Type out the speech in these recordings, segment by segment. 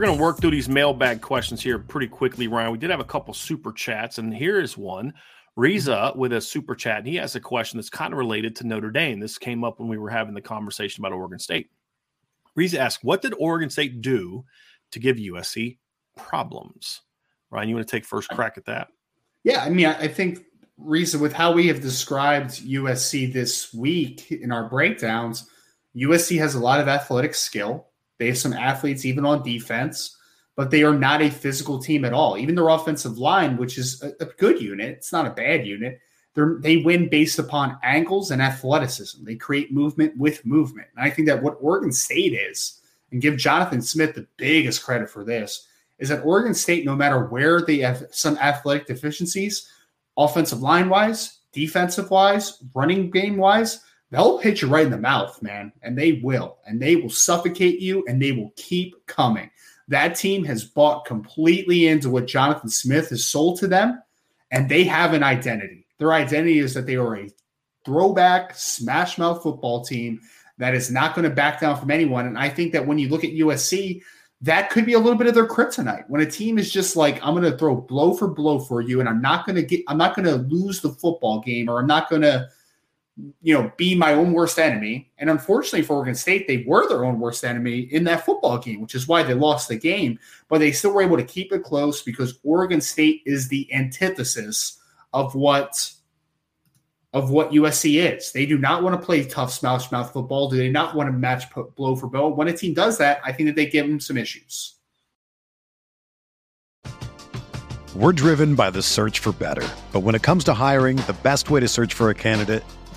We're going to work through these mailbag questions here pretty quickly, Ryan. We did have a couple super chats, and here is one. Riza with a super chat, and he has a question that's kind of related to Notre Dame. This came up when we were having the conversation about Oregon State. Riza asked, What did Oregon State do to give USC problems? Ryan, you want to take first crack at that? Yeah, I mean, I think Riza, with how we have described USC this week in our breakdowns, USC has a lot of athletic skill. They have some athletes even on defense, but they are not a physical team at all. Even their offensive line, which is a, a good unit, it's not a bad unit. They win based upon angles and athleticism. They create movement with movement. And I think that what Oregon State is, and give Jonathan Smith the biggest credit for this, is that Oregon State, no matter where they have some athletic deficiencies, offensive line wise, defensive wise, running game wise, they'll hit you right in the mouth, man, and they will, and they will suffocate you, and they will keep coming. That team has bought completely into what Jonathan Smith has sold to them, and they have an identity. Their identity is that they are a throwback, smash mouth football team that is not going to back down from anyone. And I think that when you look at USC, that could be a little bit of their kryptonite. When a team is just like, I'm going to throw blow for blow for you, and I'm not going to get, I'm not going to lose the football game, or I'm not going to you know, be my own worst enemy. And unfortunately for Oregon State, they were their own worst enemy in that football game, which is why they lost the game. But they still were able to keep it close because Oregon State is the antithesis of what of what USC is. They do not want to play tough smash mouth football. Do they not want to match blow for blow? When a team does that, I think that they give them some issues. We're driven by the search for better. But when it comes to hiring, the best way to search for a candidate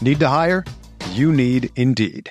Need to hire? You need Indeed.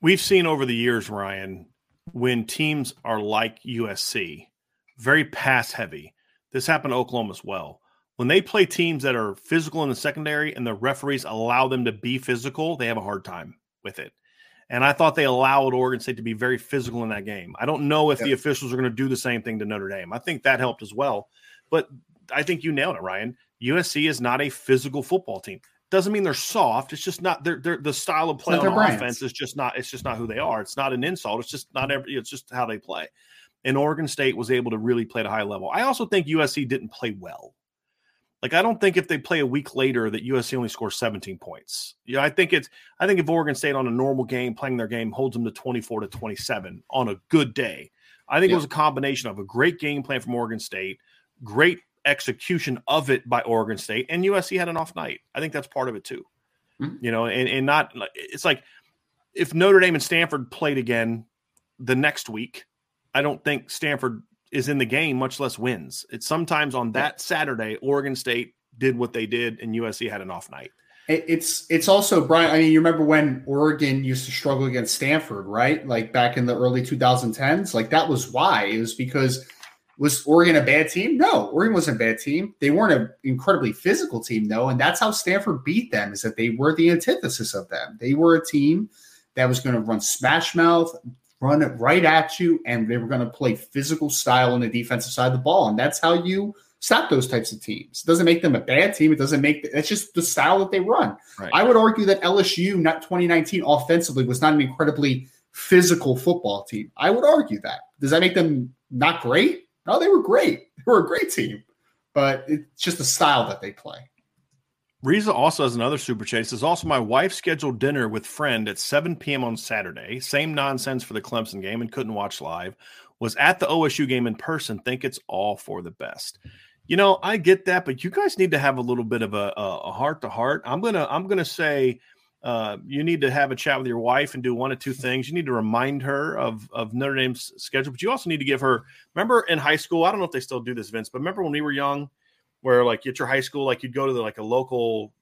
We've seen over the years, Ryan, when teams are like USC, very pass heavy. This happened to Oklahoma as well. When they play teams that are physical in the secondary and the referees allow them to be physical, they have a hard time with it. And I thought they allowed Oregon State to be very physical in that game. I don't know if yep. the officials are going to do the same thing to Notre Dame. I think that helped as well. But I think you nailed it, Ryan. USC is not a physical football team. Doesn't mean they're soft. It's just not their the style of play on offense is just not it's just not who they are. It's not an insult. It's just not every it's just how they play. And Oregon State was able to really play at a high level. I also think USC didn't play well. Like I don't think if they play a week later that USC only scores 17 points. Yeah, I think it's I think if Oregon State on a normal game playing their game holds them to 24 to 27 on a good day. I think yeah. it was a combination of a great game plan from Oregon State, great execution of it by Oregon State, and USC had an off night. I think that's part of it too. Mm-hmm. You know, and, and not it's like if Notre Dame and Stanford played again the next week, I don't think Stanford is in the game, much less wins. It's sometimes on that Saturday, Oregon State did what they did, and USC had an off night. It's it's also Brian. I mean, you remember when Oregon used to struggle against Stanford, right? Like back in the early 2010s. Like that was why. It was because was Oregon a bad team? No, Oregon wasn't a bad team. They weren't an incredibly physical team, though, and that's how Stanford beat them. Is that they were the antithesis of them. They were a team that was going to run smash mouth, run it right at you, and they were going to play physical style on the defensive side of the ball, and that's how you stop those types of teams. It doesn't make them a bad team. It doesn't make it's just the style that they run. Right. I would argue that LSU, not 2019, offensively was not an incredibly physical football team. I would argue that. Does that make them not great? No, they were great. They were a great team, but it's just the style that they play. Riza also has another super chase. Is also my wife scheduled dinner with friend at 7 p.m. on Saturday. Same nonsense for the Clemson game and couldn't watch live. Was at the OSU game in person. Think it's all for the best. You know, I get that, but you guys need to have a little bit of a heart to heart. I'm gonna I'm gonna say uh, you need to have a chat with your wife and do one of two things. You need to remind her of of Notre Dame's schedule, but you also need to give her. Remember in high school, I don't know if they still do this, Vince, but remember when we were young, where like at your high school, like you'd go to the, like a local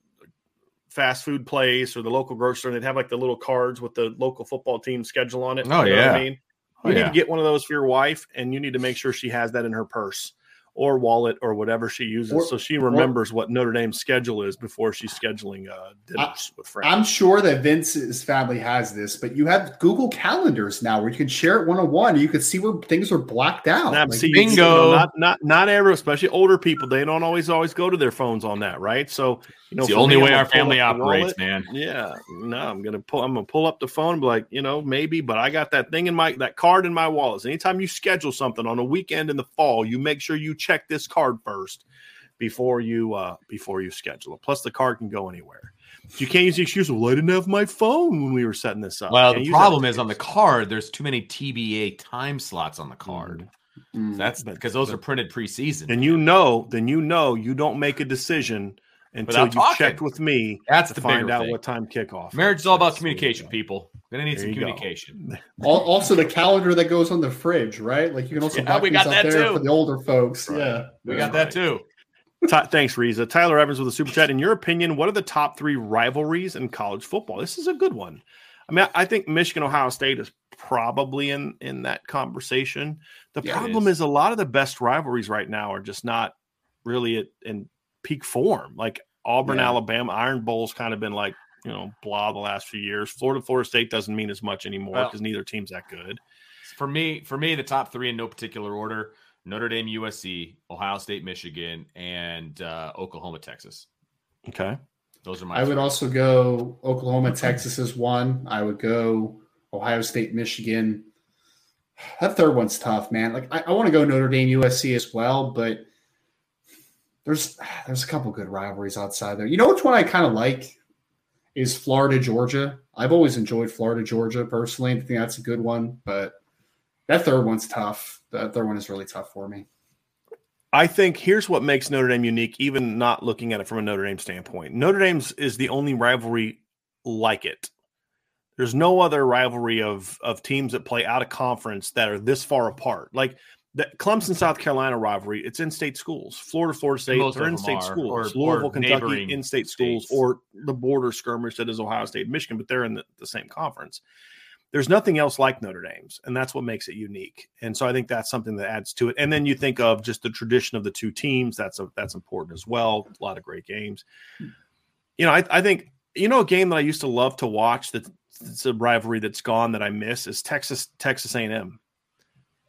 fast food place or the local grocery store, and they'd have like the little cards with the local football team schedule on it. Oh you know yeah, I mean, you oh, need yeah. to get one of those for your wife, and you need to make sure she has that in her purse or wallet or whatever she uses, or, so she remembers or, what Notre Dame's schedule is before she's scheduling uh, dinners I, with friends. I'm sure that Vince's family has this, but you have Google calendars now where you can share it one on one. You can see where things are blacked out. Now, like, see, bingo. You know, not not not every, especially older people, they don't always always go to their phones on that, right? So you know, it's the only me, way our family operates, man. Yeah, no, I'm gonna pull. I'm gonna pull up the phone, and be like, you know, maybe, but I got that thing in my that card in my wallet. Anytime you schedule something on a weekend in the fall, you make sure you check this card first before you uh before you schedule it. Plus, the card can go anywhere. You can't use the excuse, well, I didn't have my phone when we were setting this up. Well, the problem is on the card, there's too many TBA time slots on the card. Mm. That's because those are printed preseason. And you know, then you know you don't make a decision until you checked with me. That's to find out thing. what time kickoff. Marriage is all about communication, people. Gonna need there some communication. also, the calendar that goes on the fridge, right? Like you can also yeah, we got that too. for the older folks. Right. Yeah, we got that too. Thanks, Reza. Tyler Evans with a super chat. In your opinion, what are the top three rivalries in college football? This is a good one. I mean, I think Michigan Ohio State is probably in in that conversation. The yeah, problem is. is. a lot of the best rivalries right now are just not really at, in peak form. Like Auburn, yeah. Alabama, Iron Bowl's kind of been like you know blah the last few years. Florida, Florida State doesn't mean as much anymore because well, neither team's that good. For me, for me, the top three in no particular order: Notre Dame, USC, Ohio State, Michigan, and uh, Oklahoma, Texas. Okay, those are my. I three. would also go Oklahoma, Texas is one. I would go Ohio State, Michigan. That third one's tough, man. Like I, I want to go Notre Dame, USC as well, but there's there's a couple good rivalries outside there. You know which one I kind of like is Florida Georgia. I've always enjoyed Florida Georgia personally. I think that's a good one, but that third one's tough. That third one is really tough for me. I think here's what makes Notre Dame unique, even not looking at it from a Notre Dame standpoint. Notre Dame's is the only rivalry like it. There's no other rivalry of of teams that play out of conference that are this far apart. Like the Clemson South Carolina rivalry, it's in state schools. Florida, Florida State, Most they're in state schools. Or, Louisville, or Kentucky, in state schools, or the border skirmish that is Ohio State, Michigan, but they're in the, the same conference. there's nothing else like Notre Dame's, and that's what makes it unique. And so I think that's something that adds to it. And then you think of just the tradition of the two teams. That's a, that's important as well. A lot of great games. You know, I, I think you know a game that I used to love to watch. That it's a rivalry that's gone that I miss is Texas Texas A&M.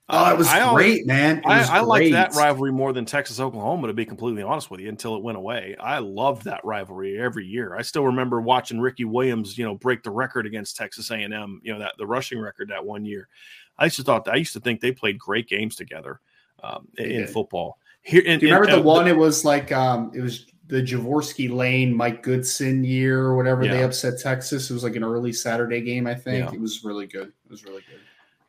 Oh, it was I great, man. I, I like that rivalry more than Texas Oklahoma, to be completely honest with you, until it went away. I loved that rivalry every year. I still remember watching Ricky Williams, you know, break the record against Texas A&M, you know, that the rushing record that one year. I used to thought I used to think they played great games together um, in did. football. Here, in, Do you remember in, the uh, one? The, it was like um, it was the Javorskie Lane, Mike Goodson year or whatever. Yeah. They upset Texas. It was like an early Saturday game, I think. Yeah. It was really good. It was really good.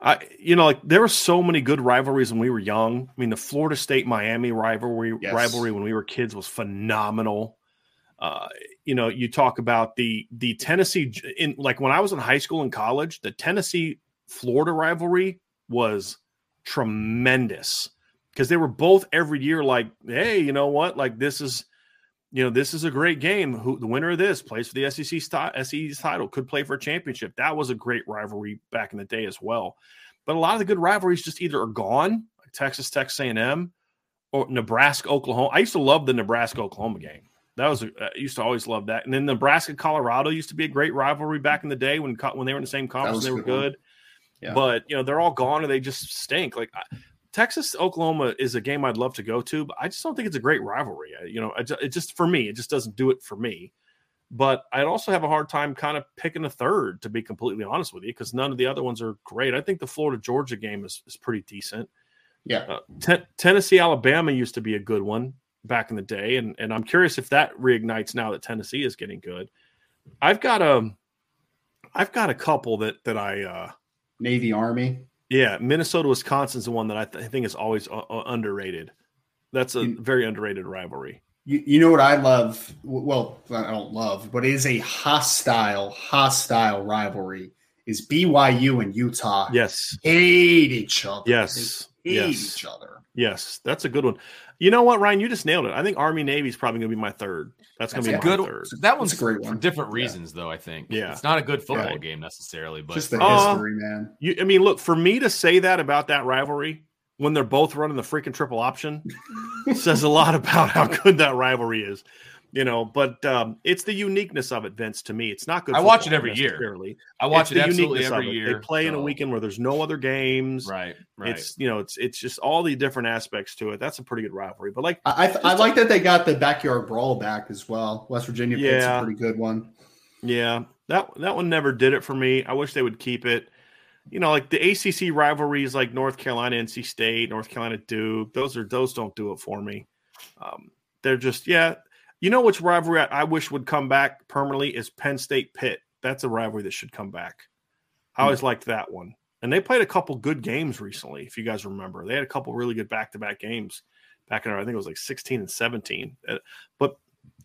I, you know, like there were so many good rivalries when we were young. I mean, the Florida State Miami rivalry yes. rivalry when we were kids was phenomenal. Uh, you know, you talk about the the Tennessee in like when I was in high school and college, the Tennessee Florida rivalry was tremendous because they were both every year like, hey, you know what? Like this is you know, this is a great game. Who the winner of this plays for the SEC SEC title, could play for a championship. That was a great rivalry back in the day as well. But a lot of the good rivalries just either are gone, like Texas Texas A&M or Nebraska Oklahoma. I used to love the Nebraska Oklahoma game. That was a, I used to always love that. And then Nebraska Colorado used to be a great rivalry back in the day when when they were in the same conference. They were good. Yeah. But you know they're all gone and they just stink. Like Texas Oklahoma is a game I'd love to go to, but I just don't think it's a great rivalry. You know, it just for me, it just doesn't do it for me. But I'd also have a hard time kind of picking a third, to be completely honest with you, because none of the other ones are great. I think the Florida Georgia game is, is pretty decent. Yeah. Uh, t- Tennessee Alabama used to be a good one back in the day, and and I'm curious if that reignites now that Tennessee is getting good. I've got a, I've got a couple that that I uh, Navy Army. Yeah, Minnesota Wisconsin's the one that I, th- I think is always uh, uh underrated. That's a you, very underrated rivalry. You, you know what I love? Well, I don't love, but it is a hostile, hostile rivalry. Is BYU and Utah? Yes, hate each other. Yes, they hate yes. each other. Yes, that's a good one. You know what, Ryan? You just nailed it. I think Army Navy is probably going to be my third. That's, going to be a good third. That one's a great one for different reasons, yeah. though. I think. Yeah, it's not a good football yeah. game necessarily, but just the uh, history, man. You, I mean, look for me to say that about that rivalry when they're both running the freaking triple option says a lot about how good that rivalry is you know but um, it's the uniqueness of it vince to me. It's not good i watch it every year. i watch it's it absolutely every year they play so. in a weekend where there's no other games. Right right. It's you know it's it's just all the different aspects to it. That's a pretty good rivalry but like i i, I like that they got the backyard brawl back as well. West virginia yeah. a pretty good one. Yeah that that one never did it for me. I wish they would keep it. You know like the acc rivalries like north carolina nc state north carolina duke those are those don't do it for me. Um, they're just yeah you know which rivalry I, wish would come back permanently is Penn State Pitt. That's a rivalry that should come back. I always liked that one. And they played a couple good games recently, if you guys remember. They had a couple really good back to back games back in, I think it was like 16 and 17. Uh, but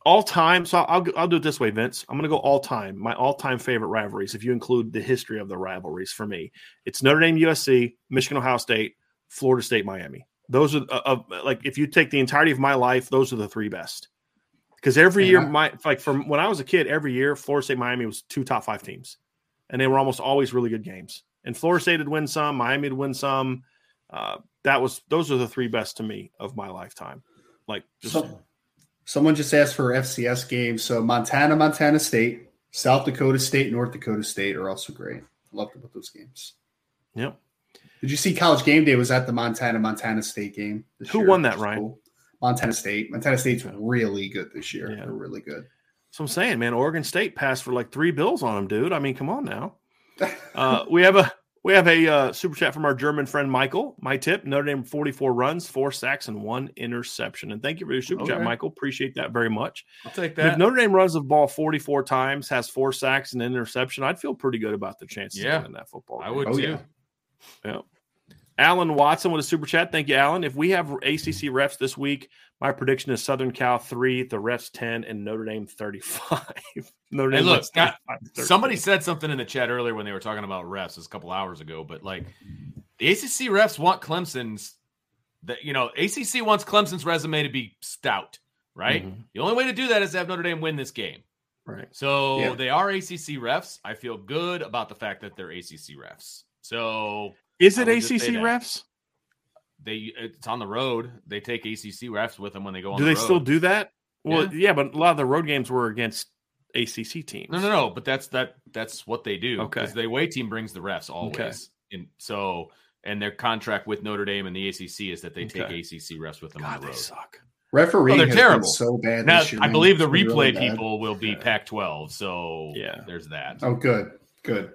all time, so I'll, I'll do it this way, Vince. I'm going to go all time. My all time favorite rivalries, if you include the history of the rivalries for me, it's Notre Dame USC, Michigan Ohio State, Florida State Miami. Those are uh, uh, like if you take the entirety of my life, those are the three best. Because every year, my like from when I was a kid, every year Florida State Miami was two top five teams, and they were almost always really good games. And Florida State would win some, Miami would win some. Uh, that was those are the three best to me of my lifetime. Like just, so, someone just asked for FCS games. So Montana, Montana State, South Dakota State, North Dakota State are also great. Love to put those games. Yep. Did you see College Game Day was at the Montana Montana State game? Who year, won that, Ryan? Cool. Montana State. Montana State's really good this year. Yeah. They're really good. So I'm saying, man, Oregon State passed for like three bills on them, dude. I mean, come on now. Uh, we have a we have a uh, super chat from our German friend Michael. My tip: Notre Dame 44 runs, four sacks, and one interception. And thank you for your super okay. chat, Michael. Appreciate that very much. I'll take that. If Notre Dame runs the ball 44 times, has four sacks and an interception, I'd feel pretty good about the chances yeah. of winning that football. Game. I would oh, too. Yeah. yeah. Alan Watson with a super chat. Thank you, Alan. If we have ACC refs this week, my prediction is Southern Cal three, the refs ten, and Notre Dame thirty five. Notre Dame. Hey, look, Scott, somebody said something in the chat earlier when they were talking about refs a couple hours ago, but like the ACC refs want Clemson's. That you know, ACC wants Clemson's resume to be stout, right? Mm-hmm. The only way to do that is to have Notre Dame win this game. Right. So Yeah. they are ACC refs. I feel good about the fact that they're ACC refs. So Is it would just say ACC refs? they it's on the road. They take ACC refs with them when they go on. Do the they road. still do that? Well, Yeah. yeah. but a lot of the road games were against ACC teams. No, no, no. But that's that. That's what they do. Okay. Because the away team brings the refs always. Okay. And so, and their contract with Notre Dame and the ACC is that they take ACC refs with them God, on the they road. suck. Referee Oh, they're terrible. so bad. Now, I believe the replay really people will be Yeah. Pac-12. So Yeah. there's that. Oh, good, good.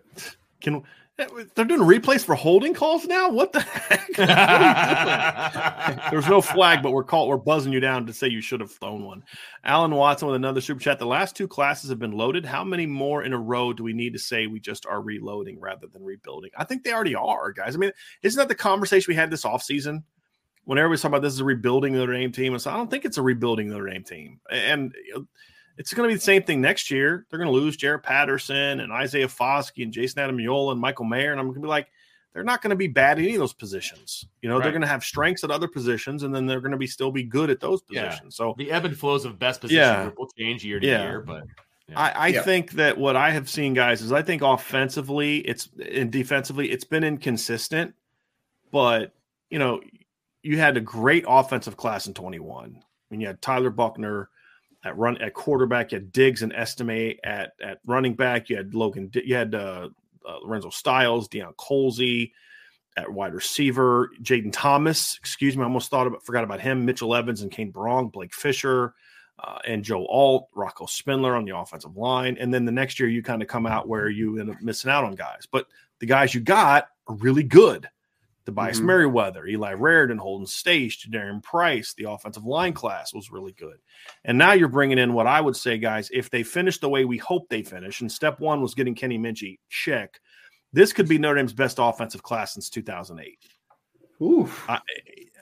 Can they're doing replays for holding calls now? What the heck? There's no flag, but we're called. We're buzzing you down to say you should have thrown one. Alan Watson with another super chat. The last two classes have been loaded. How many more in a row do we need to say we just are reloading rather than rebuilding? I think they already are, guys. I mean, isn't that the conversation we had this offseason? When everybody's talking about this is a rebuilding Notre Dame team, and so I don't think it's a rebuilding Notre Dame team. And know, it's going to be the same thing next year. They're going to lose Jarrett Patterson and Isaiah Foskey and Jayson Ademilola and Michael Mayer, and I'm going to be like, they're not going to be bad at any of those positions. You know, they're going to have strengths at other positions, and then they're going to be still be good at those Yeah. positions. So The ebb and flows of best position Yeah. will change year to Yeah. year, but I, I Yeah. think that what I have seen, guys, is I think offensively, it's and defensively, it's been inconsistent. But you know, you had a great offensive class in 21. I mean, you had Tyler Buchner at run at quarterback, you had Diggs and Estime at at running back, you had Logan, you had uh, uh, Lorenzo Styles, Deion Colzie at wide receiver, Jaden Thomas. Excuse me, I almost thought about forgot about him. Mitchell Evans and Cane Berrong, Blake Fisher uh, and Joe Alt, Rocco Spindler on the offensive line. And then the next year, you kind of come out where you end up missing out on guys. But the guys you got are really good. Tobias Mhm. Merriweather, Eli Raridon, Holden Staes, Darren Price, the offensive line class was really good. And now you're bringing in what I would say, guys, if they finish the way we hope they finish, and step one was getting Kenny Minchey, check. This could be Notre Dame's best offensive class since 2008. Oof. I,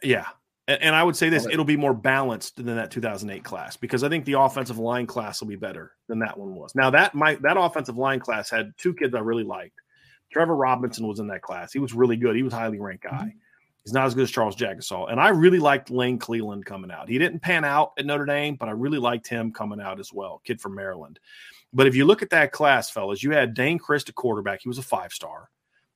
yeah. And, and I would say this it'll be more balanced than that 2008 class because I think the offensive line class will be better than that one was. Now, that my that offensive line class had two kids I really liked. Trevor Robinson was in that class. He was really good. He was highly ranked guy. Mm-hmm. He's not as good as Charles Jagusah. And I really liked Lane Clelland coming out. He didn't pan out at Notre Dame, but I really liked him coming out as well. Kid from Maryland. But if you look at that class, fellas, you had Dayne Crist, a quarterback. He was a five star.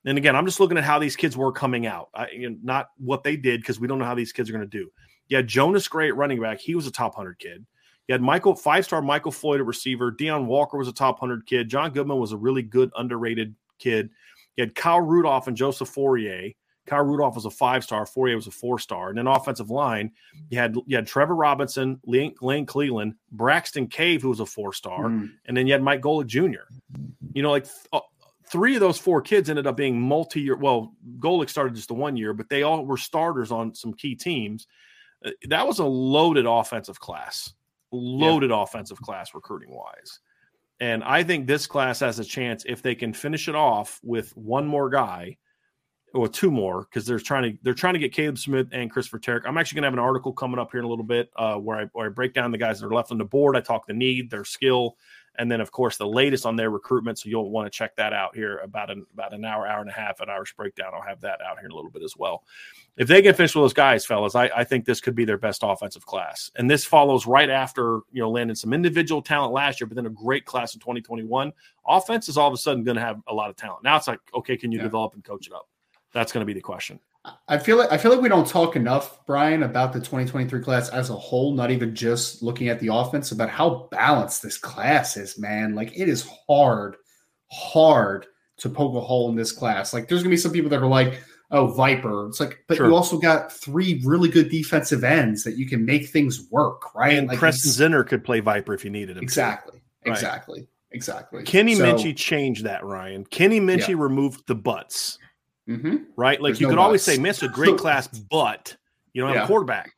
And again, I'm just looking at how these kids were coming out, I, you know, not what they did because we don't know how these kids are going to do. You had Jonas Gray at running back. He was a top 100 kid. You had Michael, five star Michael Floyd at receiver. Deion Walker was a top 100 kid. John Goodman was a really good, underrated kid. You had Kyle Rudolph and Joseph Fauria. Kyle Rudolph was a five star. Fauria was a four star. And then offensive line, you had you had Trevor Robinson, Lane, Lane Clelland, Braxton Cave, who was a four star, Mm. and then you had Mike Golic Jr. You know, like th- uh, three of those four kids ended up being multi year. Well, Golic started just the one year, but they all were starters on some key teams. Uh, That was a loaded offensive class, loaded offensive class recruiting wise. And I think this class has a chance if they can finish it off with one more guy or two more because they're trying to they're trying to get Caleb Smith and Christopher Tarrick. I'm actually going to have an article coming up here in a little bit uh, where I where I break down the guys that are left on the board. I talk the need, their skill, and then of course the latest on their recruitment. So you'll want to check that out here about an about an hour, hour and a half, an Irish breakdown. I'll have that out here in a little bit as well. If they can finish with those guys, fellas, I, I think this could be their best offensive class. And this follows right after you know landing some individual talent last year, but then a great class in 2021. Offense is all of a sudden going to have a lot of talent. Now it's like, okay, can you Yeah. develop and coach it up? That's going to be the question. I feel like I feel like we don't talk enough, Brian, about the 2023 class as a whole, not even just looking at the offense, about how balanced this class is, man. Like it is hard, hard to poke a hole in this class. Like there's gonna be some people that are like, oh, Viper. It's like, but Sure. you also got three really good defensive ends that you can make things work, right? And like Preston Zinter could play Viper if you needed him. Exactly. Right. Exactly. Exactly. Kenny So- Minchey changed that, Ryan. Kenny Minchey removed the butts, Mhm. right? Like There's you no could always say, "Miss a great class, but you don't have Yeah. a quarterback,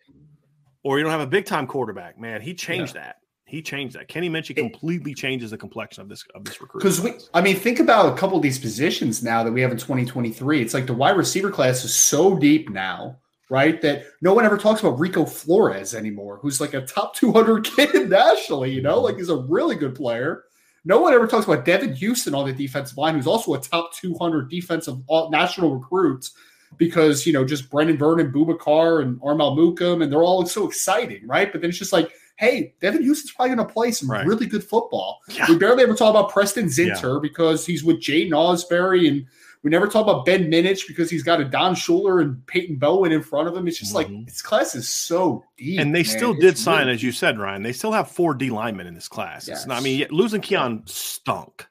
or you don't have a big time quarterback." Man, he changed that. He changed that. Kenny Minchey completely changes the complexion of this of this recruit. Because we. I mean, think about a couple of these positions now that we have in 2023. It's like the wide receiver class is so deep now, right? That no one ever talks about Rico Flores anymore, who's like a top 200 kid nationally, you know, like he's a really good player. No one ever talks about Devan Houstan on the defensive line, who's also a top 200 defensive all, national recruits because, you know, just Brenan Vernon, Boubacar, and Armel Mukam, and they're all so exciting, right? But then it's just like hey, Devan Houstan's probably going to play some Right. really good football. Yeah. We barely ever talk about Preston Zinter because he's with Jaiden Ausberry, and we never talk about Ben Minich because he's got Adon Shuler and Peyton Bowen in front of him. It's just like Mhm. this class is so deep, and they man. still It's did sign, really as you said, Ryan. They still have four D linemen in this class. It's not, I mean, losing Keon stunk.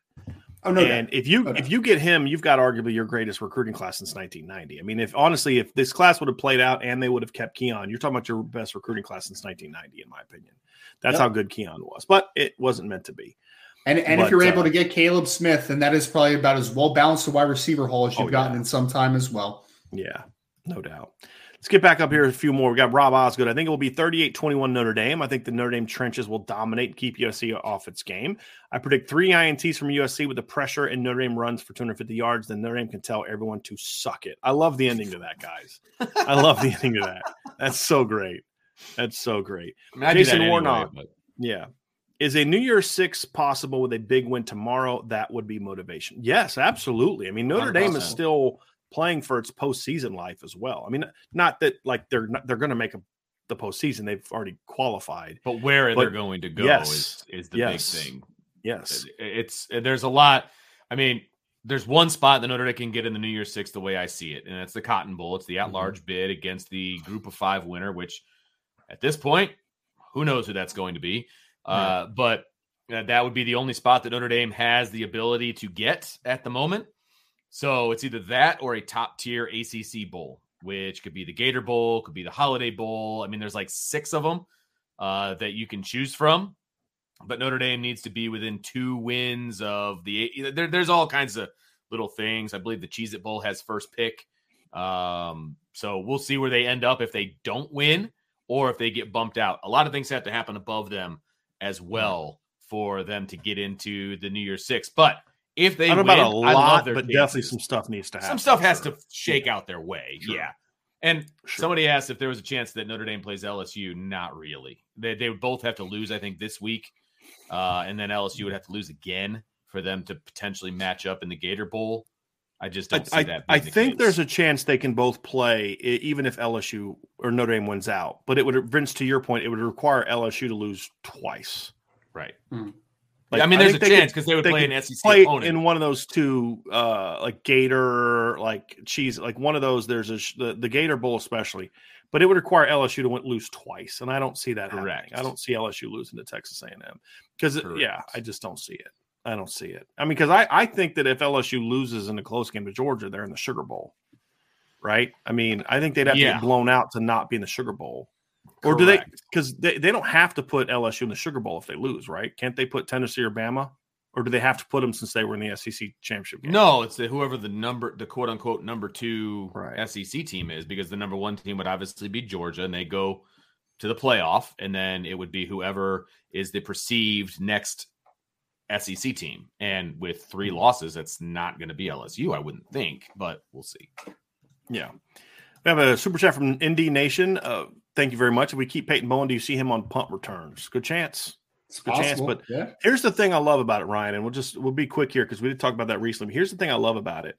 Oh no, and if you No if doubt. you get him, you've got arguably your greatest recruiting class since 1990. I mean, if honestly, if this class would have played out and they would have kept Keon, you're talking about your best recruiting class since 1990, in my opinion. That's Yep. how good Keon was, but it wasn't meant to be. And and But, if you're able uh, to get Caleb Smith, then that is probably about as well balanced a wide receiver haul as you've Oh, gotten yeah. in some time as well. Yeah, no doubt. Let's get back up here a few more. We got Rob Osgood. I think it will be 38 21 Notre Dame. I think the Notre Dame trenches will dominate and keep USC off its game. I predict three INTs from USC with the pressure and Notre Dame runs for 250 yards. Then Notre Dame can tell everyone to suck it. I love the ending to that, guys. I love the ending to that. That's so great. That's so great. I mean, I do that Jason anyway, Warnock. but- Yeah. Is a New Year's Six possible with a big win tomorrow? That would be motivation. Yes, absolutely. I mean, Notre Dame is still playing for its postseason life as well. I mean, not that like they're not, they're going to make a, the postseason; they've already qualified. But where But they're going to go yes, is is the yes. big thing. Yes, It's there's a lot. I mean, there's one spot that Notre Dame can get in the New Year's Six the way I see it, and it's the Cotton Bowl. It's the Mm-hmm. at-large bid against the Group of Five winner, which at this point, who knows who that's going to be. Uh, but uh, that would be the only spot that Notre Dame has the ability to get at the moment. So it's either that or a top tier ACC bowl, which could be the Gator Bowl, could be the Holiday Bowl. I mean, there's like six of them uh, that you can choose from. But Notre Dame needs to be within two wins of the. There, there's all kinds of little things. I believe the Cheez It Bowl has first pick. Um, so we'll see where they end up if they don't win or if they get bumped out. A lot of things have to happen above them as well for them to get into the New Year's Six. But if they I don't win, about a lot, but definitely some stuff needs to happen. Some stuff has Sure. to shake out their way. Sure. Yeah. And Sure. somebody asked if there was a chance that Notre Dame plays LSU. Not really. They, they would both have to lose, I think, this week. Uh, and then LSU would have to lose again for them to potentially match up in the Gator Bowl. I just I, don't see I, that. I being the think case. there's a chance they can both play, even if LSU or Notre Dame wins out. But it would, Vince, to your point, it would require LSU to lose twice. right. Hmm. I mean, there's a chance because they would they play an SEC play opponent. in one of those two, uh, like Gator, like cheese, like one of those. There's a the, the Gator Bowl especially, but it would require LSU to win, lose twice, and I don't see that Correct. happening. I don't see LSU losing to Texas A&M because yeah, I just don't see it. I don't see it. I mean, because I I think that if LSU loses in a close game to Georgia, they're in the Sugar Bowl, right? I mean, I think they'd have to Yeah. get blown out to not be in the Sugar Bowl. Or do they? Because they, they don't have to put LSU in the Sugar Bowl if they lose, right? Can't they put Tennessee or Bama? Or do they have to put them since they were in the SEC championship game? No, it's the whoever the number, the quote unquote number two Right. SEC team is, because the number one team would obviously be Georgia, and they go to the playoff, and then it would be whoever is the perceived next SEC team. And with three losses, that's not going to be LSU, I wouldn't think, but we'll see. Yeah. We have a super chat from Indy Nation. Uh, thank you very much. If we keep Peyton Bowen, do you see him on punt returns? Good chance. It's Good chance, but- yeah. Here's the thing I love about it, Ryan, and we'll just we'll be quick here because we did talk about that recently. But here's the thing I love about it.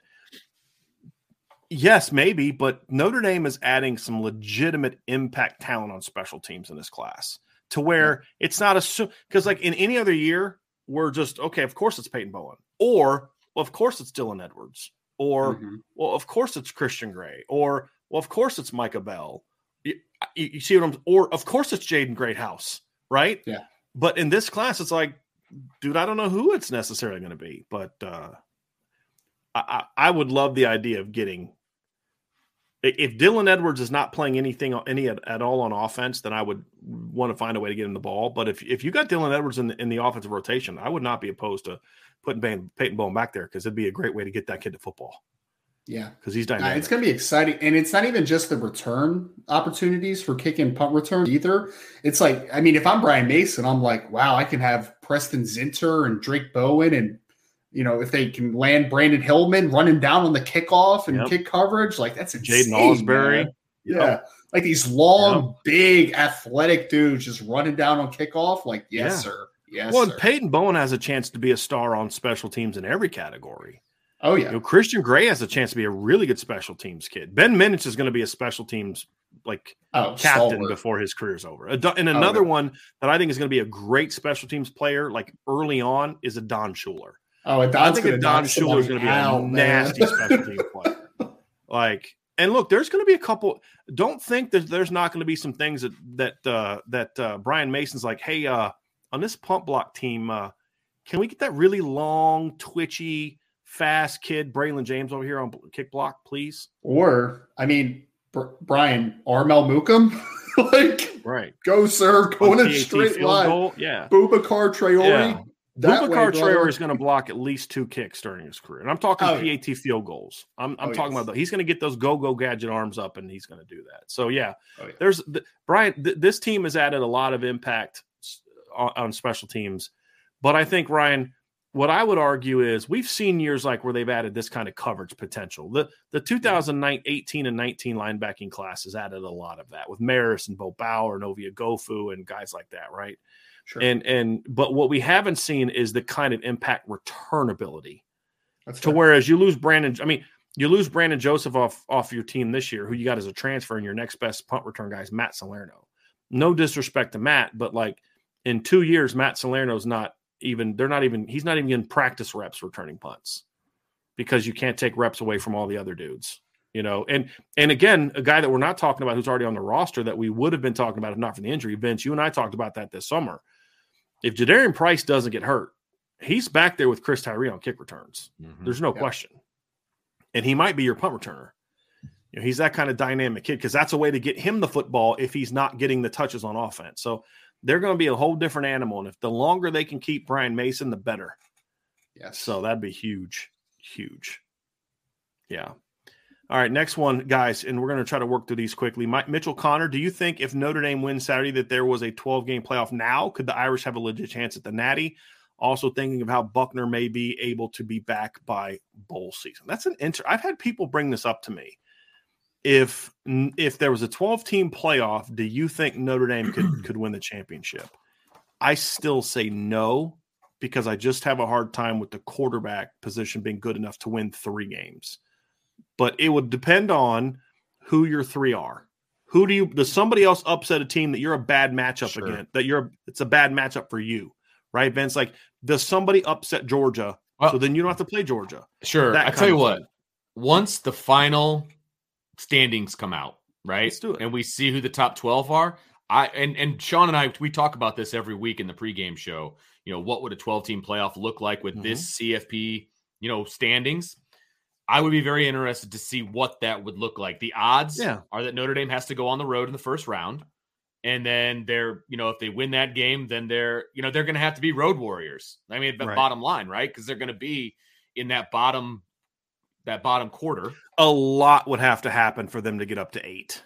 Yes, maybe, but Notre Dame is adding some legitimate impact talent on special teams in this class to where it's not a because like in any other year, we're just okay, of course it's Peyton Bowen, or well, of course it's Dylan Edwards, or Mhm. well, of course it's Christian Gray, or well, of course it's Micah Bell. You, you, you see what I'm, or of course it's Jaden Greathouse, right? Yeah. But in this class, it's like, dude, I don't know who it's necessarily going to be, but uh, I, I I would love the idea of getting. If Dylan Edwards is not playing anything any at, at all on offense, then I would want to find a way to get him the ball. But if if you got Dylan Edwards in the, in the offensive rotation, I would not be opposed to putting Peyton, Peyton Bowen back there because it'd be a great way to get that kid to football Yeah. because he's Uh, dynamic. it's going to be exciting. And it's not even just the return opportunities for kick and punt return either. It's like, I mean, if I'm Brian Mason, I'm like, wow, I can have Preston Zinter and Drake Bowen. And, you know, if they can land Brandon Hillman running down on the kickoff and Yep. kick coverage, like that's Jaden insane, Ausberry. man. Yeah. Like these long, Yep. big, athletic dudes just running down on kickoff. Like, yes, Yeah. sir. Yes, well, sir. Peyton Bowen has a chance to be a star on special teams in every category. oh, You yeah. know, Christian Gray has a chance to be a really good special teams kid. Ben Minich is going to be a special teams like oh, captain before his career's over. And oh, another Oh, yeah. one that I think is going to be a great special teams player, like early on, is Adon Shuler. Oh, and I Don's think gonna that Don Shuler is going to be out, a man. nasty special team player. Like, and look, there's going to be a couple. Don't think that there's not going to be some things that that uh, that uh, Brian Mason's like, hey, uh, on this pump block team, uh, can we get that really long, twitchy, fast kid, Braylon James over here on kick block, please? Or, I mean, Br- Brian Armel Mukam, like Right. go sir, go On in a straight line. goal, Yeah. Boubacar Traore. Yeah. That way, Boubacar. Traore is going to block at least two kicks during his career, and I'm talking Oh, yeah. PAT field goals. I'm, I'm Oh, talking yes. about the, he's going to get those go go gadget arms up, and he's going to do that. So yeah, Oh, yeah. there's the, Brian. Th- this team has added a lot of impact on, on special teams, but I think Ryan, what I would argue is we've seen years like where they've added this kind of coverage potential. The the 2018 and 19 linebacking class has added a lot of that with Marist and Bo Bauer and Ovie Oghoufo and guys like that, right? Sure. And and but what we haven't seen is the kind of impact returnability. That's to fair. whereas you lose Brandon. I mean, you lose Brandon Joseph off off your team this year, who you got as a transfer, and your next best punt return guy is Matt Salerno. No disrespect to Matt, but like in two years, Matt Salerno's not even. They're not even. He's not even in practice reps returning punts because you can't take reps away from all the other dudes. You know, and and again, a guy that we're not talking about who's already on the roster that we would have been talking about if not for the injury. Vince, you and I talked about that this summer. If Jadarian Price doesn't get hurt, he's back there with Chris Tyree on kick returns. Mhm. There's no Yeah. question. And he might be your punt returner. You know, he's that kind of dynamic kid because that's a way to get him the football if he's not getting the touches on offense. So they're going to be a whole different animal. And if the longer they can keep Brian Mason, the better. yes. So that'd be huge, huge. Yeah. All right, next one, guys, and we're going to try to work through these quickly. Mike, Mitchell Connor, do you think if Notre Dame wins Saturday that there was a 12 game playoff now? Could the Irish have a legit chance at the Natty? Also thinking of how Buchner may be able to be back by bowl season. That's an inter. I've had people bring this up to me. If if there was a 12 team playoff, do you think Notre Dame could could win the championship? I still say no because I just have a hard time with the quarterback position being good enough to win three games. But it would depend on who your three are. Who do you does somebody else upset a team that you're a bad matchup Sure. against? That you're it's a bad matchup for you, right? Vince, like does somebody upset Georgia? Well- so then you don't have to play Georgia. Sure. I tell you what, thing. once the final standings come out, right? Let's do it. And we see who the top 12 are. I and and Sean and I we talk about this every week in the pregame show. You know, what would a 12 team playoff look like with this Mm-hmm. CFP, you know, standings? I would be very interested to see what that would look like. The odds Yeah. are that Notre Dame has to go on the road in the first round. And then they're, you know, if they win that game, then they're, you know, they're going to have to be road warriors. I mean, the Right. bottom line, right? Because they're going to be in that bottom, that bottom quarter. A lot would have to happen for them to get up to eight.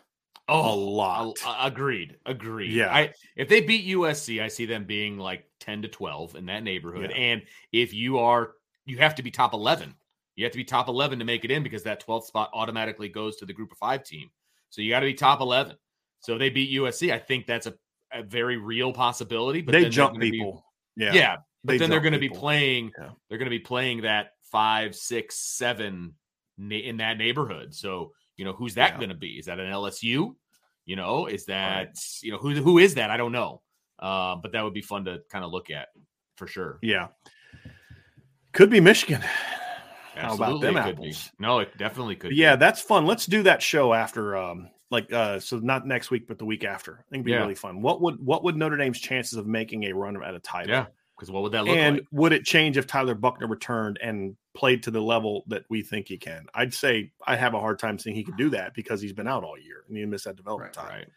Oh, a lot. a- agreed. Agreed. Yeah. I if they beat USC, I see them being like 10 to 12 in that neighborhood. Yeah. And if you are you have to be top 11. You have to be top 11 to make it in because that 12th spot automatically goes to the group of 5 team. So you got to be top 11. So if they beat USC, I think that's a, a very real possibility, but they jump gonna be- people. yeah. yeah. but they then they're going to be playing Yeah. they're going to be playing that five, six, seven in that neighborhood. So you know who's that Yeah. going to be? Is that an LSU? You know, is that you know who who is that? I don't know, uh, but that would be fun to kind of look at for sure. Yeah. Could be Michigan. How about Absolutely, them could be. No, it definitely could. But be. yeah, that's fun. Let's do that show after um like uh so not next week but the week after. I think it'd be Yeah. really fun. What would what would Notre Dame's chances of making a run at a title? yeah. Because what would that look like? And like? would it change if Tyler Buchner returned and played to the level that we think he can? I'd say I have a hard time seeing he could do that because he's been out all year and he missed that development Right, time. Right.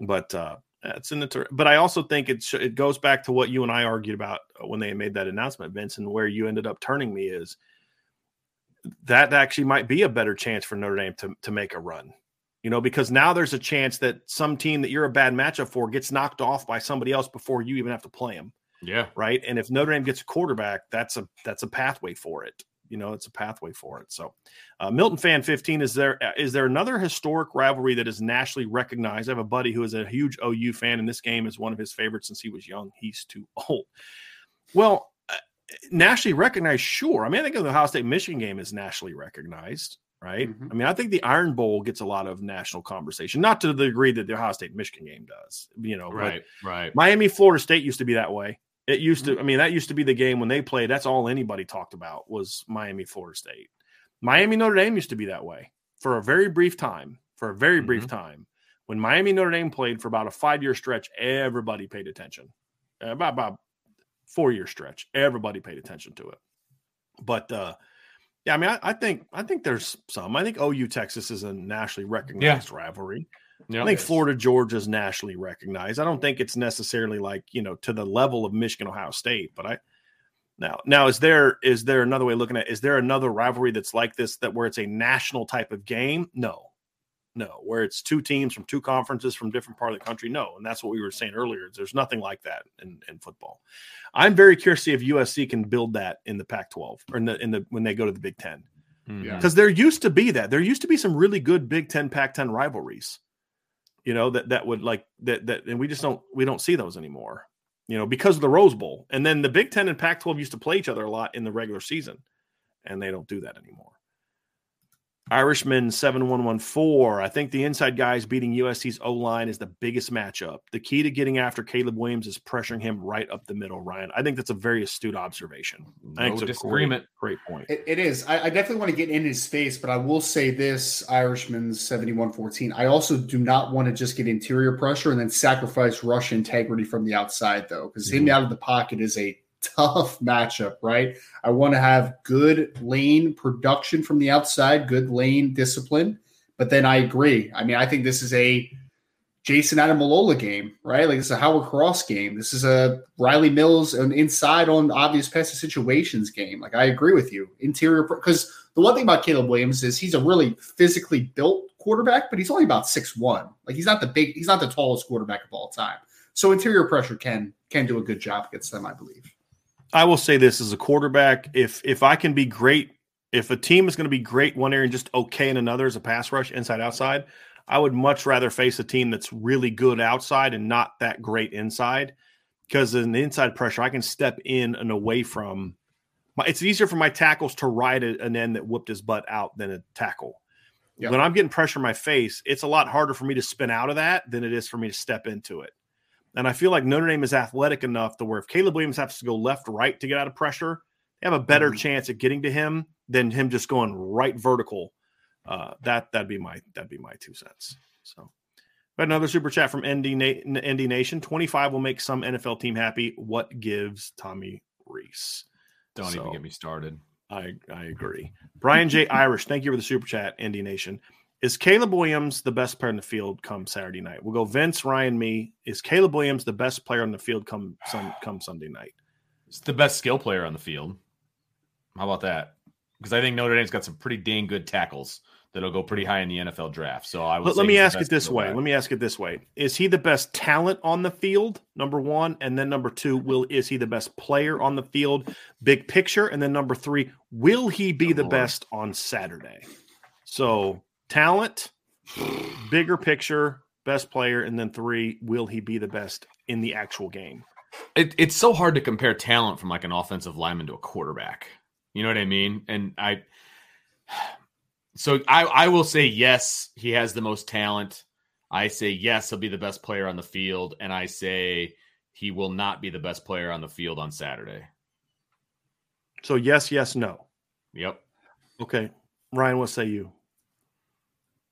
But uh it's an inter- but I also think it sh- it goes back to what you and I argued about when they made that announcement, Vince, and where you ended up turning me is that actually might be a better chance for Notre Dame to to make a run. You know, because now there's a chance that some team that you're a bad matchup for gets knocked off by somebody else before you even have to play them, Yeah. right? And if Notre Dame gets a quarterback, that's a that's a pathway for it. You know, it's a pathway for it. So, uh, Milton fan 15 is there is there another historic rivalry that is nationally recognized? I have a buddy who is a huge OU fan, and this game is one of his favorites since he was young. He's too old. Well, uh, nationally recognized, sure. I mean, I think the Ohio State Michigan game is nationally recognized, right? Mm-hmm. I mean, I think the Iron Bowl gets a lot of national conversation, not to the degree that the Ohio State Michigan game does, you know. Right, right. Miami Florida State used to be that way. It used mm-hmm. to, I mean, that used to be the game when they played. That's all anybody talked about was Miami Florida State. Miami Notre Dame used to be that way for a very brief time. For a very mm-hmm. brief time, when Miami Notre Dame played for about a five year stretch, everybody paid attention. About about four year stretch, everybody paid attention to it. But uh, yeah, I mean, I, I, think I think there's some. I think OU Texas is a nationally recognized yeah. rivalry. Yep. I think Florida Georgia is nationally recognized. I don't think it's necessarily like you know to the level of Michigan Ohio State, but I now now is there is there another way looking at is there another rivalry that's like this that where it's a national type of game? No, no, where it's two teams from two conferences from different part of the country. No, and that's what we were saying earlier. There's nothing like that in, in football. I'm very curious to see if USC can build that in the Pac-12 or in the in the when they go to the Big Ten. Because mm-hmm. there used to be that. There used to be some really good Big Ten, Pac-10 rivalries. You know that that would like that that, and we just don't we don't see those anymore. You know because of the Rose Bowl, and then the Big Ten and Pac-12 used to play each other a lot in the regular season, and they don't do that anymore. Irishman 7114. I think the inside guys beating USC's O line is the biggest matchup. The key to getting after Caleb Williams is pressuring him right up the middle, Ryan. I think that's a very astute observation. I no disagreement. Great, great point. it, it is. I, I, definitely want to get in his face, but I will say this Irishman 7114. I also do not want to just get interior pressure and then sacrifice rush integrity from the outside, though, because mm-hmm. him out of the pocket is a tough matchup, right? I want to have good lane production from the outside, good lane discipline. But then I agree. I mean, I think this is a Jayson Ademilola game, right? Like it's a Howard Cross game. This is a Rylie Mills an inside on obvious passing situations game. Like I agree with you. Interior because the one thing about Caleb Williams is he's a really physically built quarterback, but he's only about six one. Like he's not the big, he's not the tallest quarterback of all time. So interior pressure can can do a good job against them, I believe. I will say this as a quarterback, if if I can be great, if a team is going to be great one area and just okay in another as a pass rush, inside outside, I would much rather face a team that's really good outside and not that great inside. Because in the inside pressure, I can step in and away from. My, it's easier for my tackles to ride an end that whooped his butt out than a tackle. Yep. When I'm getting pressure in my face, it's a lot harder for me to spin out of that than it is for me to step into it. And I feel like Notre Dame is athletic enough to where if Caleb Williams has to go left, right to get out of pressure, they have a better mm-hmm. chance at getting to him than him just going right vertical. Uh, that that'd be my that'd be my two cents. So, but another super chat from ND, Na- ND Nation. Twenty five will make some NFL team happy. What gives Tommy Rees? Don't so, even get me started. I I agree. Brian J. Irish, thank you for the super chat, ND Nation. Is Caleb Williams the best player in the field come Saturday night? We'll go Vince, Ryan, me. Is Caleb Williams the best player on the field come sun, come Sunday night? It's the best skill player on the field. How about that? Because I think Notre Dame's got some pretty dang good tackles that'll go pretty high in the NFL draft. So I let, let me ask it this way. Let me ask it this way: Is he the best talent on the field? Number one, and then number two, will is he the best player on the field? Big picture, and then number three, will he be the best on Saturday? So talent, bigger picture, best player, and then three, will he be the best in the actual game? It, it's so hard to compare talent from like an offensive lineman to a quarterback. You know what I mean? And I, so I, I will say yes, he has the most talent. I say yes, he'll be the best player on the field, and I say he will not be the best player on the field on Saturday. So yes, yes, no. Yep. Okay, Ryan, what say you?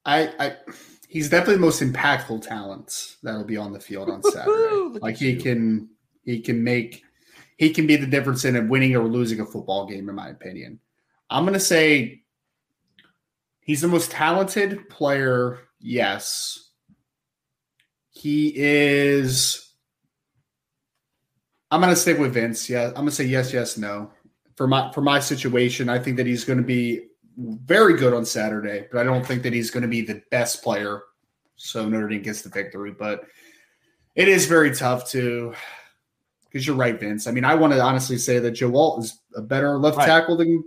I, I he's definitely the most impactful talent that'll be on the field on Saturday. like he can he can make he can be the difference in winning or losing a football game, in my opinion. I'm gonna say he's the most talented player, yes. He is I'm gonna stick with Vince. Yeah, I'm gonna say yes, yes, no. For my for my situation, I think that he's gonna be very good on Saturday, but I don't think that he's going to be the best player. So Notre Dame gets the victory, but it is very tough to because you're right, Vince. I mean, I want to honestly say that Joe Alt is a better left right. tackle than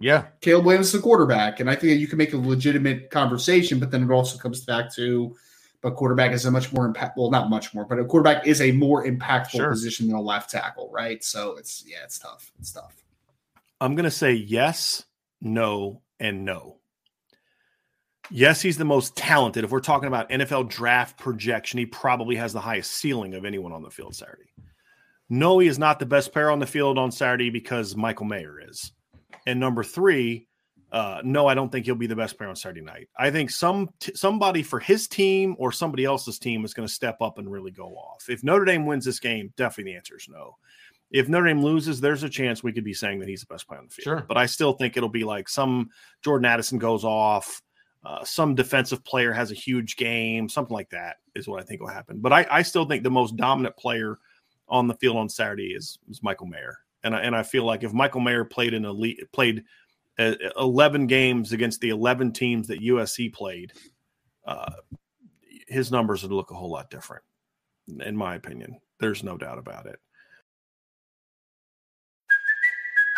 yeah Caleb Williams, the quarterback, and I think that you can make a legitimate conversation. But then it also comes back to, but quarterback is a much more impact. Well, not much more, but a quarterback is a more impactful sure. position than a left tackle, right? So it's yeah, it's tough. It's tough. I'm gonna say yes, no, and no. Yes, he's the most talented. If we're talking about NFL draft projection, he probably has the highest ceiling of anyone on the field Saturday. No, he is not the best player on the field on Saturday because Michael Mayer is. And number three, uh, no, I don't think he'll be the best player on Saturday night. I think some t- somebody for his team or somebody else's team is going to step up and really go off. If Notre Dame wins this game, definitely the answer is no. If Notre Dame loses, there's a chance we could be saying that he's the best player on the field. Sure. But I still think it'll be like some Jordan Addison goes off, uh, some defensive player has a huge game, something like that is what I think will happen. But I, I still think the most dominant player on the field on Saturday is, is Michael Mayer. And I, and I feel like if Michael Mayer played in league, played – 11 games against the 11 teams that USC played, uh, his numbers would look a whole lot different, in my opinion. There's no doubt about it.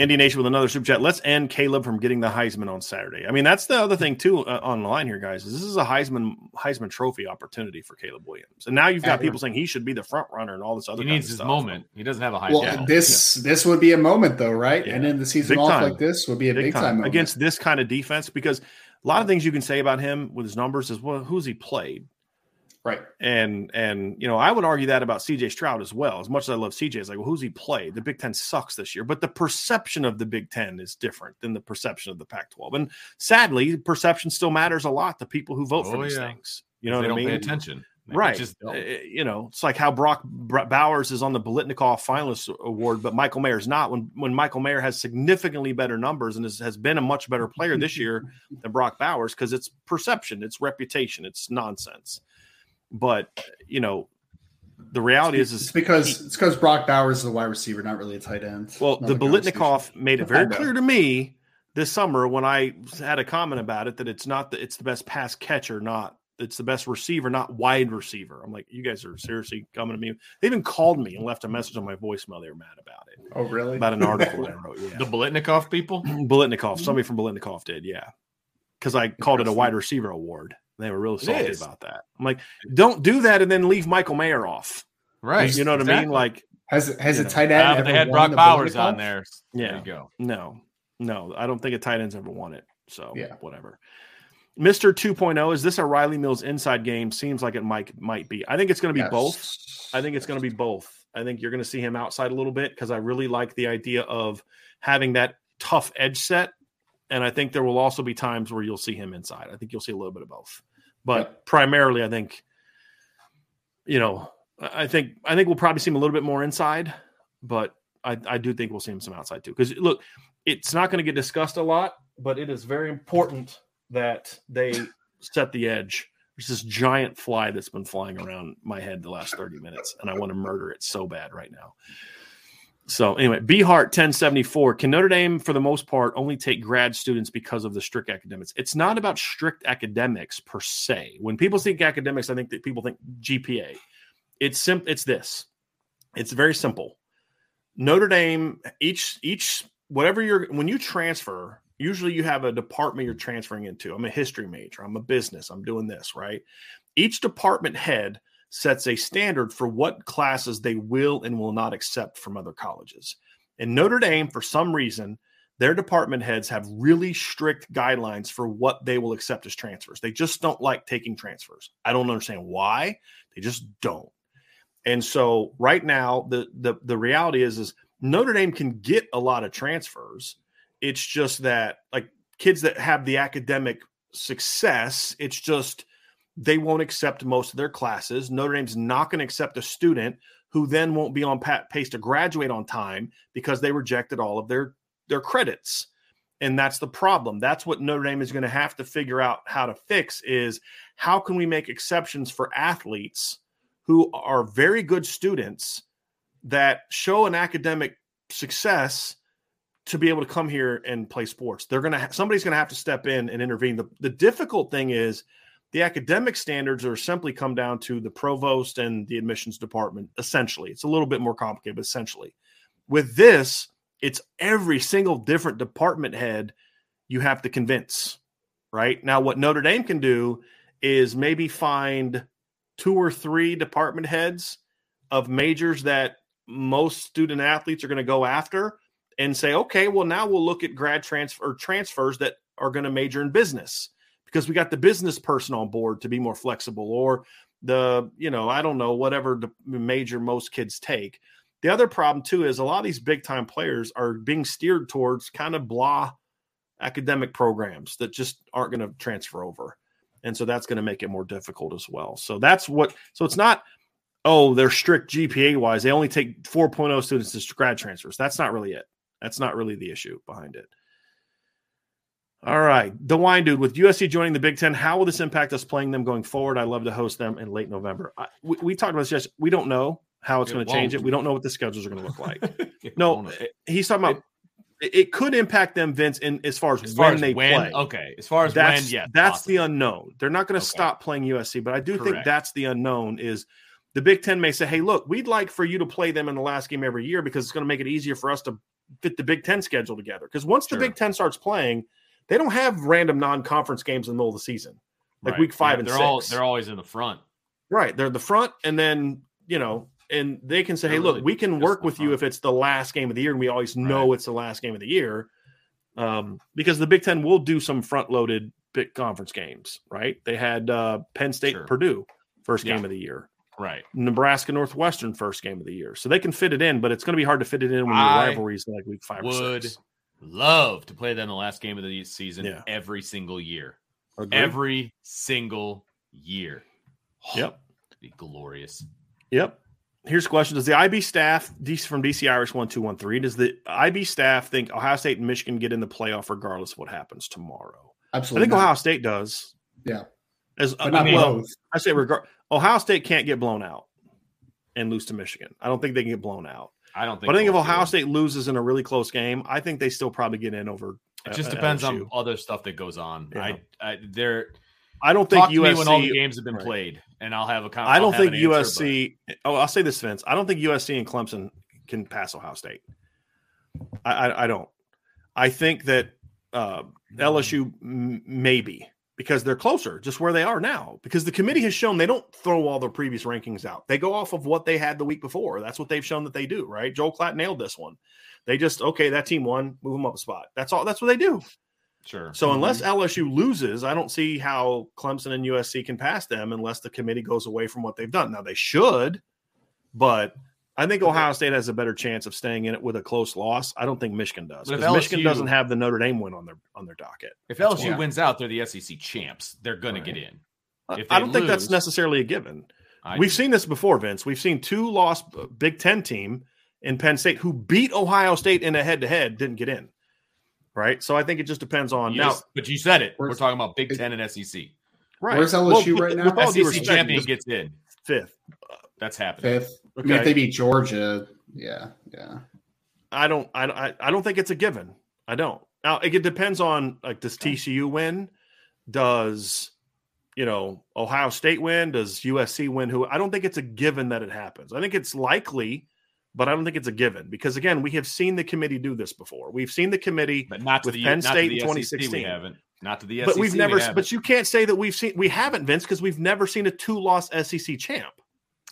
ND Nation with another super chat. Let's end Caleb from getting the Heisman on Saturday. I mean, that's the other thing too uh, on the line here, guys. Is this is a Heisman Heisman Trophy opportunity for Caleb Williams, and now you've got people saying he should be the front runner and all this other. He needs his stuff. moment. He doesn't have a Heisman. Well, Yeah. this this would be a moment though, right? Yeah. And then the season Big off time. like this would be a big, time, moment. against this kind of defense because a lot of things you can say about him with his numbers is well, who's he played? Right. And and you know, I would argue that about CJ Stroud as well. As much as I love CJ, it's like, well, who's he played? The Big Ten sucks this year, but the perception of the Big Ten is different than the perception of the Pac-12. And sadly, perception still matters a lot to people who vote for Oh, these yeah. things. You know they what I don't mean? pay attention. They Right. Just Uh, you know, it's like how Brock Br- Bowers is on the Biletnikoff finalist award, but Michael Mayer's not. When when Michael Mayer has significantly better numbers and is, has been a much better player this year than Brock Bowers because it's perception, it's reputation, it's nonsense. But you know, the reality is, it's is because it's because Brock Bowers is a wide receiver, not really a tight end. well, the Biletnikoff made it very clear to me this summer when I had a comment about it that it's not the it's the best pass catcher, not it's the best receiver, not wide receiver. I'm like, you guys are seriously coming to me. They even called me and left a message on my voicemail. They were mad about it, Oh, really? about an article I wrote. Yeah, The Biletnikoff people. Biletnikoff. Somebody from Biletnikoff did, yeah, because I called it a wide receiver award. They were real It salty about that. I'm like, don't do that and then leave Michael Mayer off. Right. You know what I mean? Like, has has a know. tight end? Ah, but ever they had won Brock the Bowers on there. There Yeah. you go. No, no, I don't think a tight end's ever won it. So Yeah. whatever. Mr. 2.0, is this a Rylie Mills inside game? Seems like it might might be. I think it's going to be Yes. both. I think it's going to be both. I think you're going to see him outside a little bit because I really like the idea of having that tough edge set. And I think there will also be times where you'll see him inside. I think you'll see a little bit of both. But Yep. primarily, I think, you know, I I think I think we'll probably see him a little bit more inside, but I, I do think we'll see him some outside too. Because look, it's not going to get discussed a lot, but it is very important that they set the edge. There's this giant fly that's been flying around my head the last 30 minutes, and I want to murder it so bad right now. So anyway, B Hart 1074. Can Notre Dame, for the most part, only take grad students because of the strict academics? It's not about strict academics per se. When people think academics, I think that people think GPA. It's sim- it's this. It's very simple. Notre Dame, each each whatever you're when you transfer, usually you have a department you're transferring into. I'm a history major, I'm a business, I'm doing this, right? Each department head sets a standard for what classes they will and will not accept from other colleges. And Notre Dame, for some reason, their department heads have really strict guidelines for what they will accept as transfers. They just don't like taking transfers. I don't understand why. They just don't. And so right now, the the the reality is is Notre Dame can get a lot of transfers. It's just that like kids that have the academic success. It's just they won't accept most of their classes. Notre Dame's not going to accept a student who then won't be on pace to graduate on time because they rejected all of their their credits. And that's the problem. That's what Notre Dame is going to have to figure out how to fix is how can we make exceptions for athletes who are very good students that show an academic success to be able to come here and play sports. They're going to ha- somebody's going to have to step in and intervene. The the difficult thing is the academic standards are simply come down to the provost and the admissions department essentially. It's a little bit more complicated, but essentially. With this, it's every single different department head you have to convince, right? Now what Notre Dame can do is maybe find two or three department heads of majors that most student athletes are going to go after and say, okay, well, now we'll look at grad transfer transfers that are going to major in business because we got the business person on board to be more flexible or the, you know, I don't know, whatever the major most kids take. The other problem too is a lot of these big time players are being steered towards kind of blah academic programs that just aren't going to transfer over. And so that's going to make it more difficult as well. So that's what, so it's not, oh, they're strict GPA wise. They only take 4.0 students to grad transfers. That's not really it. That's not really the issue behind it. All right. The wine dude with USC joining the Big Ten, how will this impact us playing them going forward? I love to host them in late November. I, we, we, talked about this just we don't know how it's it going to change it. We don't know what the schedules are going to look like. no, eh, he's talking about it, it, could impact them, Vince, in as far as, as far when as they when, play. Okay. As far as that's, when, yeah. That's the unknown. They're not going to okay. stop playing USC, but I do Correct. think that's the unknown is the Big Ten may say, hey, look, we'd like for you to play them in the last game every year because it's going to make it easier for us to fit the Big Ten schedule together. Because once sure. the Big Ten starts playing, they don't have random non-conference games in the middle of the season, like right. week five yeah, and they're six. All, they're always in the front. Right, they're the front, and then you know, and they can say, they're "Hey, really look, we can work with front. you if it's the last game of the year, and we always know right. it's the last game of the year." Um, because the Big Ten will do some front-loaded big conference games, right? They had uh, Penn State, sure. Purdue, first game of the year. Right. Nebraska Northwestern first game of the year. So they can fit it in, but it's going to be hard to fit it in when your rivalries like week five would six. Love to play them the last game of the season yeah. every single year. Agreed. Every single year. Yep. be glorious. Yep. Here's a question. Does the IB staff from DC Irish 1213, does the IB staff think Ohio State and Michigan get in the playoff regardless of what happens tomorrow? Absolutely. I think not. Ohio State does. Yeah. As but uh, I uh, mean, well, I say regard Ohio State can't get blown out and lose to Michigan. I don't think they can get blown out. I don't think. But I think if Ohio State loses in a really close game, I think they still probably get in over. It just depends LSU. on other stuff that goes on. Yeah. I, I, they're. I don't think USC when all the games have been right. played, and I'll have a. I don't think USC. but... Oh, I'll say this, Vince. I don't think USC and Clemson can pass Ohio State. I, I, I don't. I think that uh, LSU m- maybe because they're closer, just where they are now. Because the committee has shown they don't throw all their previous rankings out. They go off of what they had the week before. That's what they've shown that they do, right? Joel Klatt nailed this one. They just okay, that team won, move them up a spot. That's all. That's what they do. Sure. So mm-hmm. unless LSU loses, I don't see how Clemson and USC can pass them unless the committee goes away from what they've done. Now they should, but I think Ohio State has a better chance of staying in it with a close loss. I don't think Michigan does because Michigan doesn't have the Notre Dame win on their on their docket. If LSU yeah. wins out, they're the SEC champs. They're going right. to get in. I don't lose, think that's necessarily a given. I We've do. seen this before, Vince. We've seen two lost uh, Big Ten team in Penn State who beat Ohio State in a head to head didn't get in. Right. So I think it just depends on you now. Just, but you said it. We're talking about Big Ten and SEC. Right. Where's LSU well, right now? SEC respect, champion gets in fifth. That's happening. Fifth. Okay. I mean, if they beat Georgia, yeah, yeah. I don't, I, don't I don't think it's a given. I don't. Now it depends on like does TCU win? Does you know Ohio State win? Does USC win? Who I don't think it's a given that it happens. I think it's likely, but I don't think it's a given because again we have seen the committee do this before. We've seen the committee, but not with the, Penn State in 2016. we haven't. Not to the SEC. But we've never. We but you can't say that we've seen. We haven't, Vince, because we've never seen a two-loss SEC champ.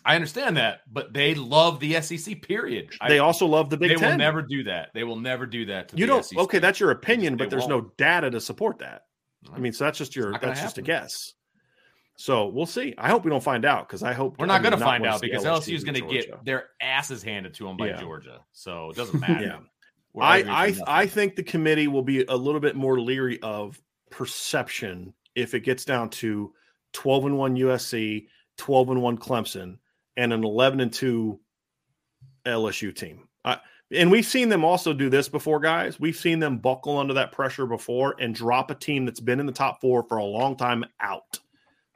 I understand that, but they love the SEC. Period. They I, also love the Big they Ten. will never do that. They will never do that. you don't. SEC. Okay, that's your opinion, but there's won't. no data to support that. I mean, so that's just your. That's happen. just a guess. So we'll see. I hope we don't find out because I hope we're not going to find out because LSU is going to get their asses handed to them by yeah. Georgia. So it doesn't matter. yeah. We're I I. I think the committee will be a little bit more leery of perception if it gets down to 12 and 1 USC, 12 and 1 Clemson, and an 11 and 2 LSU team. I, and we've seen them also do this before, guys. We've seen them buckle under that pressure before and drop a team that's been in the top four for a long time out.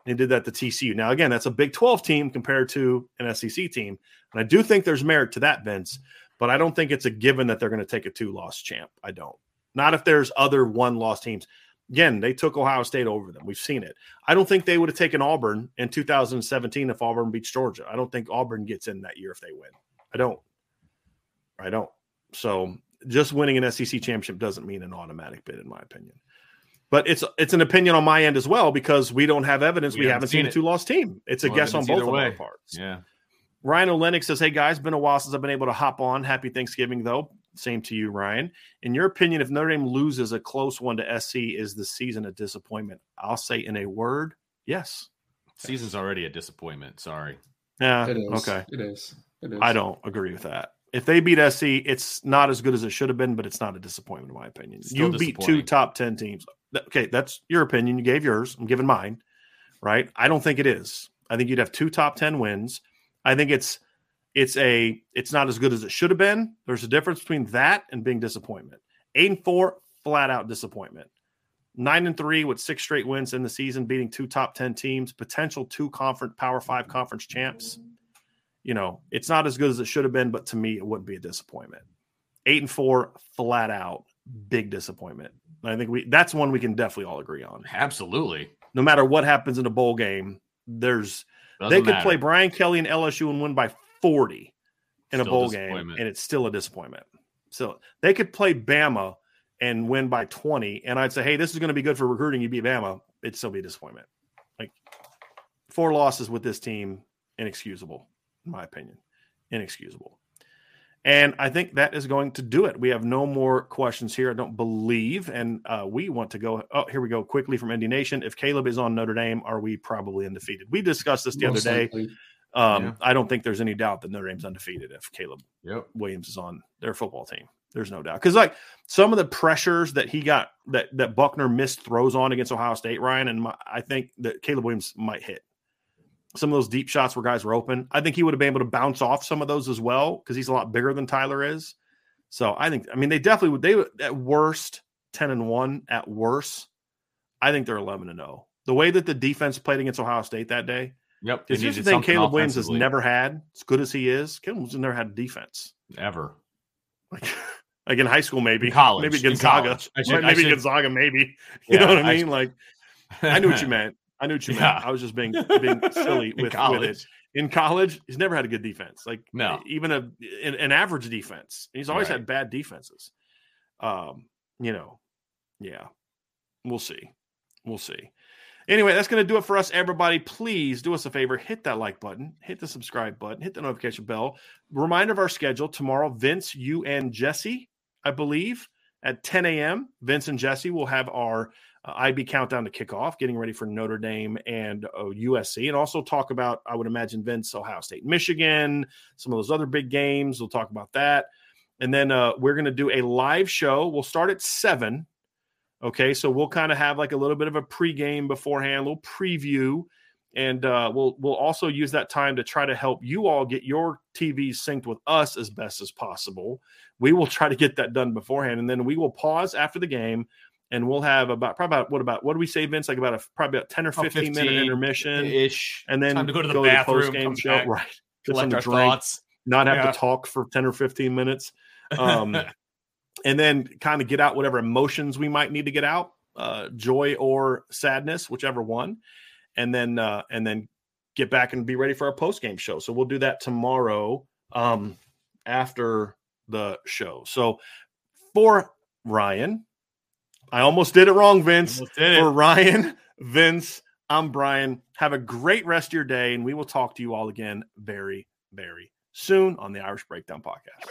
They did that to TCU. Now, again, that's a Big 12 team compared to an SEC team. And I do think there's merit to that, Vince, but I don't think it's a given that they're going to take a two loss champ. I don't. Not if there's other one loss teams. Again, they took Ohio State over them. We've seen it. I don't think they would have taken Auburn in 2017 if Auburn beats Georgia. I don't think Auburn gets in that year if they win. I don't. I don't. So just winning an SEC championship doesn't mean an automatic bid, in my opinion. But it's it's an opinion on my end as well because we don't have evidence. We We, haven't haven't seen seen a two loss team. It's a No guess on both of our parts. Yeah. Ryan Olenek says, Hey guys, been a while since I've been able to hop on. Happy Thanksgiving, though. Same to you, Ryan. In your opinion, if Notre Dame loses a close one to SC, is the season a disappointment? I'll say in a word, yes. Season's already a disappointment. Sorry. Yeah. It is. Okay. It is. It is. I don't agree with that. If they beat SC, it's not as good as it should have been, but it's not a disappointment, in my opinion. Still you beat two top 10 teams. Okay, that's your opinion. You gave yours. I'm giving mine, right? I don't think it is. I think you'd have two top 10 wins. I think it's it's a it's not as good as it should have been. There's a difference between that and being disappointment. Eight and four, flat out disappointment. Nine and three with six straight wins in the season, beating two top 10 teams, potential two conference power five conference champs you know, it's not as good as it should have been, but to me, it wouldn't be a disappointment. Eight and four, flat out, big disappointment. I think we that's one we can definitely all agree on. Absolutely. No matter what happens in a bowl game, there's Doesn't they could matter. play Brian Kelly and LSU and win by 40 in a bowl game, and it's still a disappointment. So they could play Bama and win by 20, and I'd say, hey, this is going to be good for recruiting. You beat Bama, it'd still be a disappointment. Like four losses with this team, inexcusable, in my opinion. Inexcusable. And I think that is going to do it. We have no more questions here, I don't believe. And uh, we want to go. Oh, here we go quickly from ND Nation. If Caleb is on Notre Dame, are we probably undefeated? We discussed this the Most other day. likely. Um, Yeah. I don't think there's any doubt that Notre Dame's undefeated if Caleb Yep. Williams is on their football team. There's no doubt because like some of the pressures that he got that that Buchner missed throws on against Ohio State, Ryan, and my, I think that Caleb Williams might hit some of those deep shots where guys were open. I think he would have been able to bounce off some of those as well because he's a lot bigger than Tyler is. So I think I mean they definitely would they would at worst ten and one at worst. I think they're eleven and zero. The way that the defense played against Ohio State that day, Yep. because here's the thing: Caleb Williams has never had as good as he is. Caleb Williams has never had defense. ever. Like, like in high school, maybe college. maybe Gonzaga, should- maybe should- Gonzaga, maybe. Yeah, You know what I I mean? should- like, I knew what you meant. I knew what you meant. Yeah. I was just being being silly with, with it. In college, he's never had a good defense. Like, No. even a an, an average defense. He's always Right. had bad defenses. Um, you know, yeah, we'll see, we'll see. Anyway, that's going to do it for us, everybody. Please do us a favor hit that like button, hit the subscribe button, hit the notification bell. Reminder of our schedule tomorrow Vince, you, and Jesse, I believe, at 10 a.m. Vince and Jesse will have our uh, IB countdown to kickoff, getting ready for Notre Dame and uh, USC, and also talk about, I would imagine, Vince, Ohio State, Michigan, some of those other big games. We'll talk about that. And then uh, we're going to do a live show. We'll start at 7 Okay, so we'll kind of have like a little bit of a pregame beforehand, a little preview, and uh, we'll we'll also use that time to try to help you all get your TVs synced with us as best as possible. We will try to get that done beforehand, and then we will pause after the game, and we'll have about probably about what about what do we say, Vince? Like about a probably about ten or fifteen, minute intermission, ish. and then Time to go to the go bathroom, post-game come show, back, right? Collect our drink, thoughts. not have Yeah. to talk for ten or fifteen minutes. Um, and then kind of get out whatever emotions we might need to get out uh joy or sadness whichever one and then uh and then get back and be ready for our post game show. So we'll do that tomorrow um after the show. So for ryan i almost did it wrong vince. Did it. for ryan vince i'm brian. Have a great rest of your day and we will talk to you all again very very soon on the irish breakdown podcast